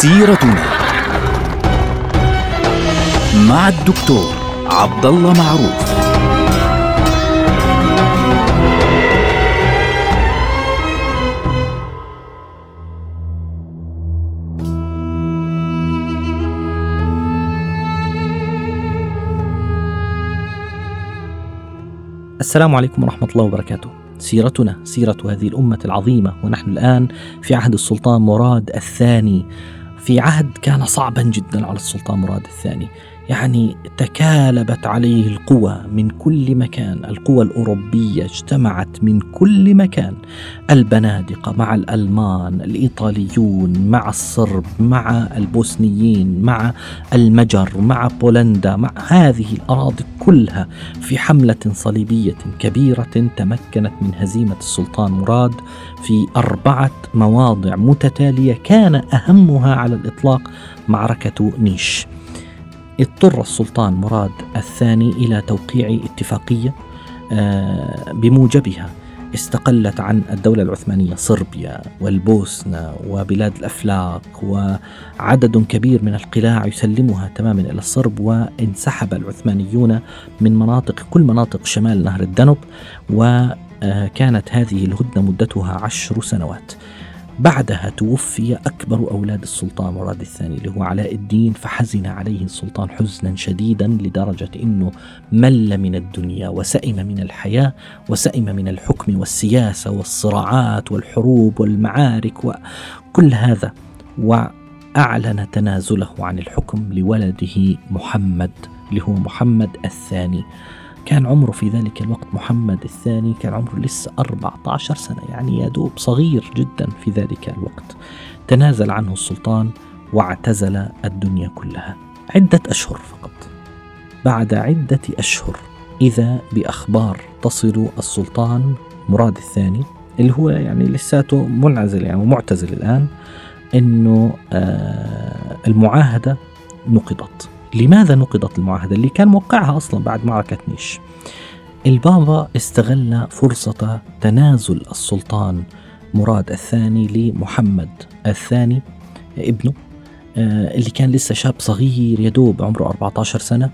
سيرتنا مع الدكتور عبد الله معروف السلام عليكم ورحمة الله وبركاته. سيرتنا سيرة هذه الأمة العظيمة ونحن الآن في عهد السلطان مراد الثاني في عهد كان صعبا جدا على السلطان مراد الثاني. يعني تكالبت عليه القوى من كل مكان. القوى الأوروبية اجتمعت من كل مكان. البنادقة مع الألمان الإيطاليون مع الصرب مع البوسنيين مع المجر مع بولندا مع هذه الأراضي كلها في حملة صليبية كبيرة تمكنت من هزيمة السلطان مراد في أربعة مواضع متتالية. كان أهمها على الإطلاق معركة نيش. اضطر السلطان مراد الثاني إلى توقيع اتفاقية آه، بموجبها استقلت عن الدولة العثمانية صربيا والبوسنة وبلاد الأفلاق وعدد كبير من القلاع يسلمها تماما إلى الصرب وانسحب العثمانيون من مناطق كل مناطق شمال نهر الدنب وكانت هذه الهدنة مدتها عشر سنوات. بعدها توفي أكبر أولاد السلطان مراد الثاني اللي هو علاء الدين فحزن عليه السلطان حزنا شديدا لدرجة أنه مل من الدنيا وسئم من الحياة وسئم من الحكم والسياسة والصراعات والحروب والمعارك وكل هذا وأعلن تنازله عن الحكم لولده محمد اللي هو محمد الثاني. كان عمره في ذلك الوقت محمد الثاني كان عمره لسه 14 سنة يعني يا دوب صغير جدا في ذلك الوقت. تنازل عنه السلطان واعتزل الدنيا كلها. عدة أشهر فقط. بعد عدة أشهر إذا بأخبار تصل السلطان مراد الثاني اللي هو يعني لساته منعزل يعني ومعتزل الآن أنه آه المعاهدة نقضت. لماذا نقضت المعاهدة اللي كان موقعها أصلا بعد معركة نيش؟ البابا استغل فرصة تنازل السلطان مراد الثاني لمحمد الثاني ابنه آه، اللي كان لسه شاب صغير يدوب عمره 14 سنة.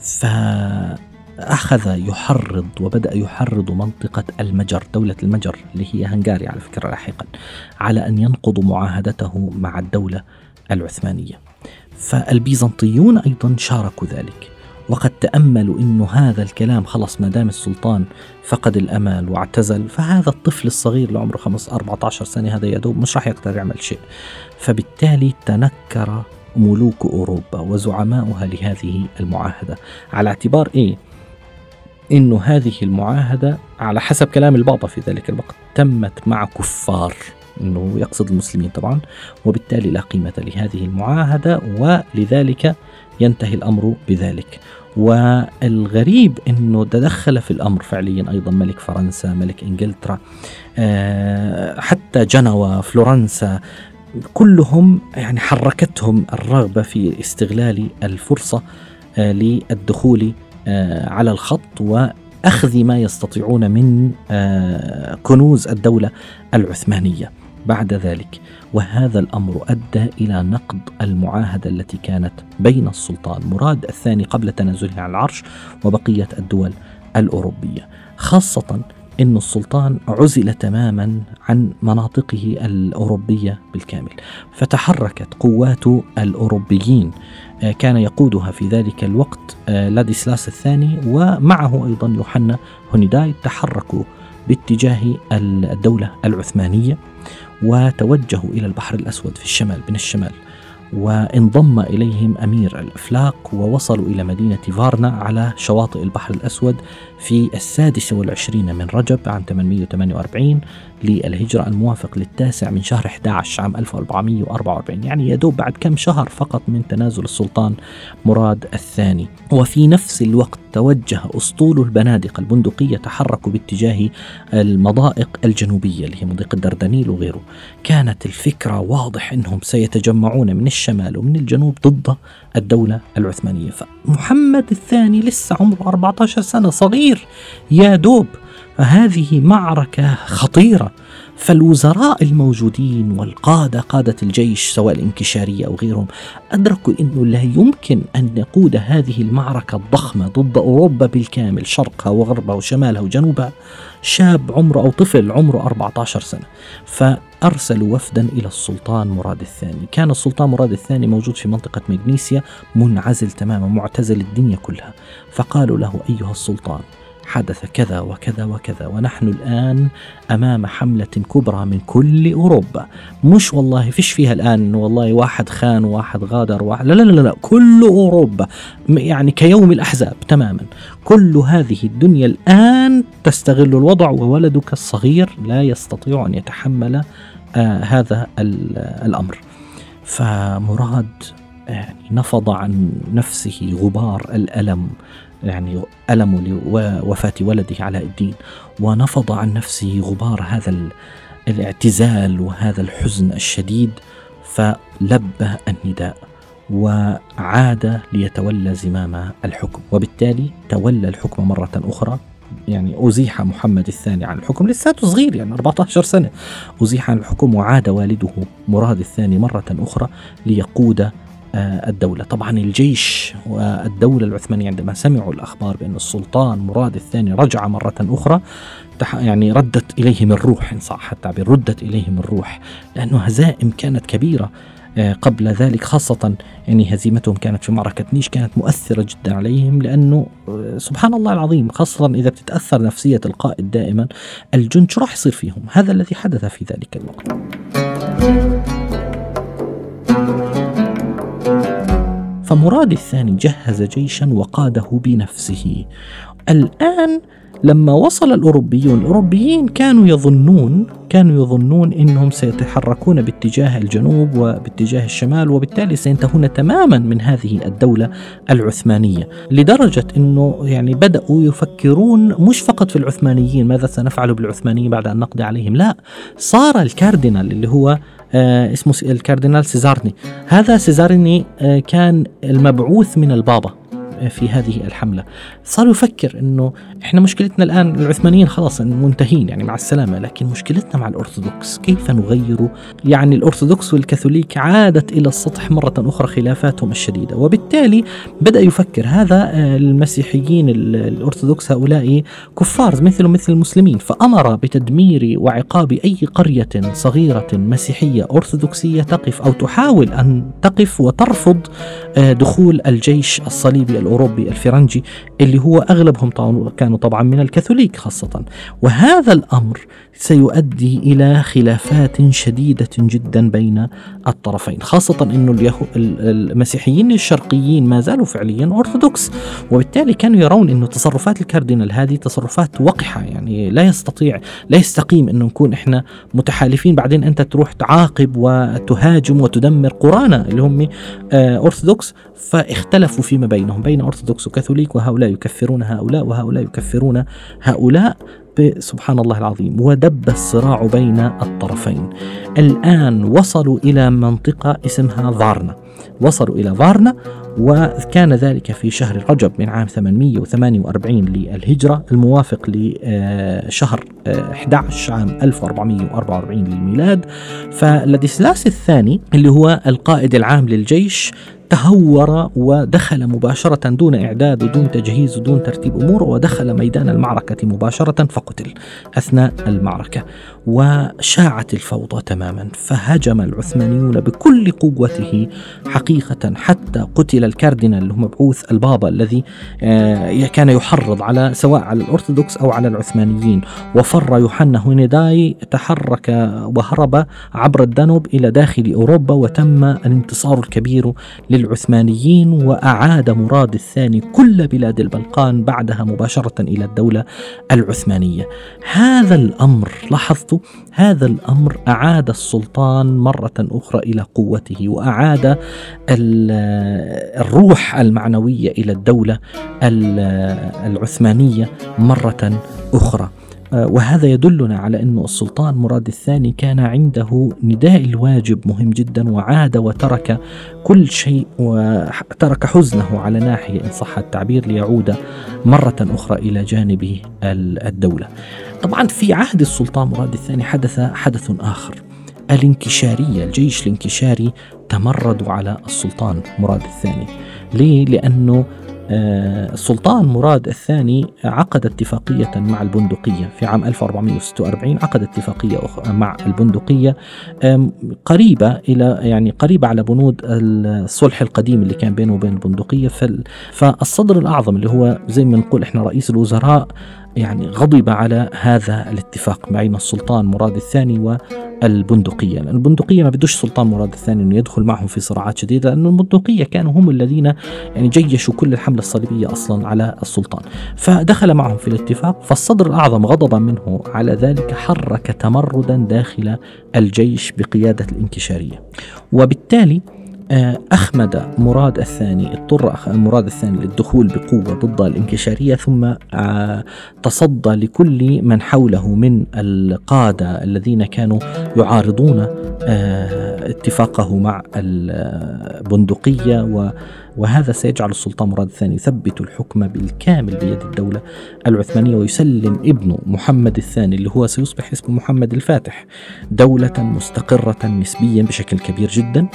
فأخذ يحرض وبدأ يحرض منطقة المجر دولة المجر اللي هي هنغاريا على فكرة لاحقا على أن ينقضوا معاهدته مع الدولة العثمانية. فالبيزنطيون أيضا شاركوا ذلك. وقد تأملوا أنه هذا الكلام خلص ما دام السلطان فقد الأمل واعتزل فهذا الطفل الصغير اللي عمره 5 14 سنة هذا يدوب مش راح يقدر يعمل شيء. فبالتالي تنكر ملوك أوروبا وزعماؤها لهذه المعاهدة. على اعتبار إيه؟ إنه هذه المعاهدة على حسب كلام البابا في ذلك الوقت تمت مع كفار. إنه يقصد المسلمين طبعا وبالتالي لا قيمة لهذه المعاهدة ولذلك ينتهي الأمر بذلك. والغريب إنه تدخل في الأمر فعليا أيضا ملك فرنسا ملك إنجلترا آه، حتى جنوى فلورنسا كلهم يعني حركتهم الرغبة في استغلال الفرصة آه، للدخول آه، على الخط وأخذ ما يستطيعون من كنوز الدولة العثمانية. بعد ذلك وهذا الأمر أدى إلى نقض المعاهدة التي كانت بين السلطان مراد الثاني قبل تنازله عن العرش وبقية الدول الأوروبية. خاصة أن السلطان عزل تماما عن مناطقه الأوروبية بالكامل. فتحركت قوات الأوروبيين. آه، كان يقودها في ذلك الوقت آه، لاديسلاس الثاني ومعه أيضا يوحنا هونيداي تحركوا باتجاه الدولة العثمانية. وتوجهوا إلى البحر الأسود في الشمال من الشمال. وانضم إليهم أمير الأفلاق ووصلوا إلى مدينة فارنا على شواطئ البحر الأسود في السادس والعشرين من رجب عام 848 للهجرة الموافق للتاسع من شهر 11 عام 1444 يعني يدوب بعد كم شهر فقط من تنازل السلطان مراد الثاني. وفي نفس الوقت توجه أسطول البنادق البندقية تحركوا باتجاه المضائق الجنوبية اللي هي مضيق الدردنيل وغيره. كانت الفكرة واضح أنهم سيتجمعون من الشمال ومن الجنوب ضد الدولة العثمانية. فمحمد الثاني لسه عمره 14 سنة صغير يا دوب. فهذه معركة خطيرة. فالوزراء الموجودين والقادة قادة الجيش سواء الانكشارية أو غيرهم أدركوا أنه لا يمكن أن نقود هذه المعركة الضخمة ضد أوروبا بالكامل شرقها وغربها وشمالها وجنوبها شاب عمره أو طفل عمره 14 سنة. فأرسلوا وفدا إلى السلطان مراد الثاني. كان السلطان مراد الثاني موجود في منطقة مغنيسيا منعزل تماما معتزل الدنيا كلها. فقالوا له أيها السلطان حدث كذا وكذا وكذا ونحن الآن أمام حملة كبرى من كل أوروبا. مش والله فيش فيها الآن والله واحد خان وواحد غادر واحد لا لا لا, لا كل أوروبا يعني كيوم الأحزاب تماما. كل هذه الدنيا الآن تستغل الوضع وولدك الصغير لا يستطيع أن يتحمل آه هذا الأمر. فمراد يعني نفض عن نفسه غبار الألم. يعني ألم لوفاة ولده علاء الدين ونفض عن نفسه غبار هذا الاعتزال وهذا الحزن الشديد فلبى النداء وعاد ليتولى زمام الحكم. وبالتالي تولى الحكم مرة أخرى. يعني أزيح محمد الثاني عن الحكم لساته صغير يعني 14 سنة. أزيح عن الحكم وعاد والده مراد الثاني مرة أخرى ليقود الدولة. طبعا الجيش والدولة العثمانية عندما سمعوا الأخبار بأن السلطان مراد الثاني رجع مرة أخرى يعني ردت إليهم الروح إن صح التعبير ردت إليهم الروح لأنه هزائم كانت كبيرة آه، قبل ذلك خاصة يعني هزيمتهم كانت في معركة نيش كانت مؤثرة جدا عليهم لأنه آه، سبحان الله العظيم خاصة إذا بتتأثر نفسية القائد دائما الجند شو راح يصير فيهم. هذا الذي حدث في ذلك الوقت. فمراد الثاني جهز جيشا وقاده بنفسه. الآن لما وصل الأوروبيون الأوروبيين كانوا يظنون كانوا يظنون أنهم سيتحركون باتجاه الجنوب وباتجاه الشمال وبالتالي سينتهون تماما من هذه الدولة العثمانية لدرجة أنه يعني بدأوا يفكرون مش فقط في العثمانيين ماذا سنفعل بالعثمانيين بعد أن نقضي عليهم؟ لا صار الكاردينال اللي هو اسمه الكاردينال سيزارني. هذا سيزارني آه كان المبعوث من البابا. في هذه الحملة. صار يفكر أنه إحنا مشكلتنا الآن العثمانيين خلاص منتهين يعني مع السلامة لكن مشكلتنا مع الأرثوذكس كيف نغير؟ يعني الأرثوذكس والكاثوليك عادت إلى السطح مرة أخرى خلافاتهم الشديدة وبالتالي بدأ يفكر هذا آه، المسيحيين الأرثوذكس هؤلاء كفار مثل مثل المسلمين فأمر بتدمير وعقاب أي قرية صغيرة مسيحية أرثوذكسية تقف أو تحاول أن تقف وترفض آه، دخول الجيش الصليبي الأوروبي الفرنجي اللي هو أغلبهم كانوا طبعا من الكاثوليك خاصة. وهذا الأمر سيؤدي إلى خلافات شديدة جدا بين الطرفين خاصة أن المسيحيين الشرقيين ما زالوا فعليا أرثوذكس وبالتالي كانوا يرون أن تصرفات الكاردينال هذه تصرفات وقحة يعني لا يستطيع لا يستقيم أن نكون إحنا متحالفين بعدين أنت تروح تعاقب وتهاجم وتدمر قرانا اللي هم آه، أرثوذكس فاختلفوا فيما بينهم بين أرثوذكس وكاثوليك وهؤلاء يكفرون هؤلاء وهؤلاء يكفرون هؤلاء سبحان الله العظيم. ودب الصراع بين الطرفين. الآن وصلوا إلى منطقة اسمها فارنا. وصلوا إلى فارنا وكان ذلك في شهر رجب من عام 848 للهجرة الموافق لشهر 11 عام 1444 للميلاد. فلديسلاس الثاني اللي هو القائد العام للجيش تهور ودخل مباشرة دون إعداد ودون تجهيز ودون ترتيب أمور ودخل ميدان المعركة مباشرة فقتل أثناء المعركة وشاعت الفوضى تماما فهجم العثمانيون بكل قوته حقيقة حتى قتل الكاردينال اللي هو مبعوث البابا الذي آه، كان يحرض على سواء على الأرثوذكس أو على العثمانيين وفر يوحنا هونيداي تحرك وهرب عبر الدانوب إلى داخل أوروبا وتم الانتصار الكبير للعثمانيين وأعاد مراد الثاني كل بلاد البلقان بعدها مباشرة إلى الدولة العثمانية. هذا الأمر لاحظت هذا الأمر أعاد السلطان مرة أخرى إلى قوته وأعاد الروح المعنوية إلى الدولة العثمانية مرة أخرى. وهذا يدلنا على أن السلطان مراد الثاني كان عنده نداء الواجب مهم جدا وعاد وترك كل شيء وترك حزنه على ناحية إن صح التعبير ليعود مرة أخرى إلى جانب الدولة. طبعا في عهد السلطان مراد الثاني حدث حدث آخر. الانكشارية الجيش الانكشاري تمردوا على السلطان مراد الثاني. ليه؟ لأنه آه، السلطان مراد الثاني عقد اتفاقية مع البندقية في عام 1446 عقد اتفاقية مع البندقية قريبة إلى يعني قريبة على بنود الصلح القديم اللي كان بينه وبين البندقية. فالصدر الأعظم اللي هو زي ما نقول إحنا رئيس الوزراء يعني غضب على هذا الاتفاق بين السلطان مراد الثاني والبندقية. لأن البندقية ما بدوش سلطان مراد الثاني أنه يدخل معهم في صراعات شديدة لأن البندقية كانوا هم الذين يعني جيشوا كل الحملة الصليبية أصلا على السلطان. فدخل معهم في الاتفاق فالصدر الأعظم غضبا منه على ذلك حرك تمردا داخل الجيش بقيادة الانكشارية. وبالتالي أخمد مراد الثاني اضطر مراد الثاني للدخول بقوة ضد الانكشارية ثم آه، تصدى لكل من حوله من القادة الذين كانوا يعارضون آه، اتفاقه مع البندقية وهذا سيجعل السلطان مراد الثاني يثبت الحكم بالكامل بيد الدولة العثمانية ويسلم ابنه محمد الثاني اللي هو سيصبح اسمه محمد الفاتح دولة مستقرة نسبيا بشكل كبير جدا.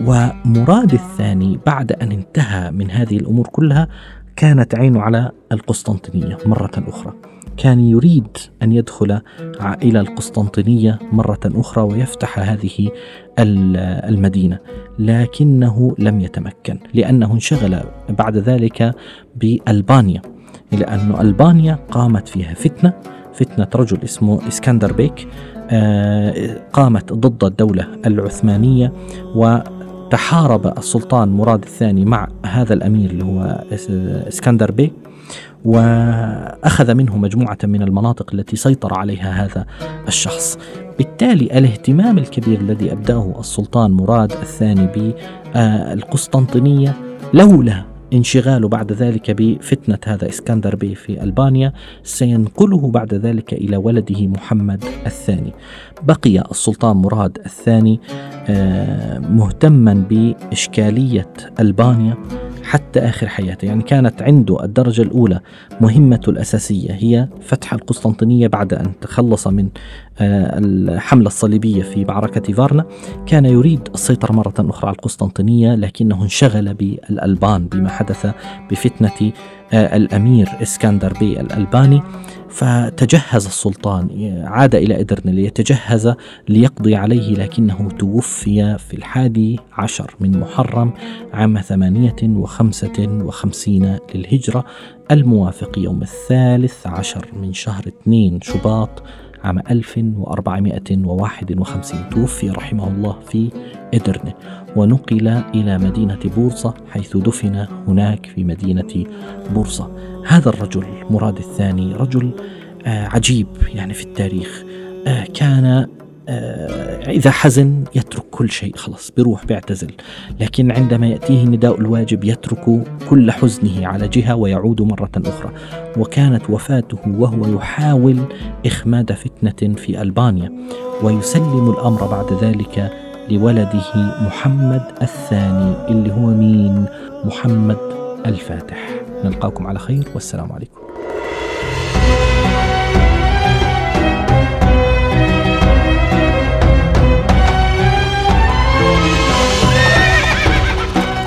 ومراد الثاني بعد أن انتهى من هذه الأمور كلها كانت عينه على القسطنطينية مرة أخرى. كان يريد أن يدخل إلى القسطنطينية مرة أخرى ويفتح هذه المدينة لكنه لم يتمكن لأنه انشغل بعد ذلك بألبانيا لأن ألبانيا قامت فيها فتنة فتنة رجل اسمه إسكندر بيك آه، قامت ضد الدولة العثمانية وتحارب السلطان مراد الثاني مع هذا الأمير اللي هو إسكندر بيك وأخذ منه مجموعة من المناطق التي سيطر عليها هذا الشخص. بالتالي الاهتمام الكبير الذي أبدأه السلطان مراد الثاني بالقسطنطينية لولا انشغاله بعد ذلك بفتنة هذا إسكندر بي في ألبانيا سينقله بعد ذلك إلى ولده محمد الثاني. بقي السلطان مراد الثاني آه، مهتما بإشكالية ألبانيا حتى آخر حياته. يعني كانت عنده الدرجة الأولى مهمته الأساسية هي فتح القسطنطينية بعد أن تخلص من الحملة الصليبية في معركة فارنا كان يريد السيطرة مرة أخرى على القسطنطينية لكنه انشغل بالألبان بما حدث بفتنة آه، الأمير إسكندر بي الألباني فتجهز السلطان عاد إلى إدرن ليتجهز ليقضي عليه لكنه توفي في الحادي عشر من محرم عام ثمانية وخمسة وخمسين للهجرة الموافق يوم الثالث عشر من شهر اثنين شباط عام 1451 توفي رحمه الله في إدرنة ونقل إلى مدينة بورصة حيث دفن هناك في مدينة بورصة. هذا الرجل مراد الثاني رجل آه، عجيب يعني في التاريخ آه، كان إذا حزن يترك كل شيء خلاص بيروح بيعتزل. لكن عندما يأتيه نداء الواجب يترك كل حزنه على جهة ويعود مرة أخرى. وكانت وفاته وهو يحاول إخماد فتنة في ألبانيا ويسلم الأمر بعد ذلك لولده محمد الثاني اللي هو مين؟ محمد الفاتح. نلقاكم على خير والسلام عليكم.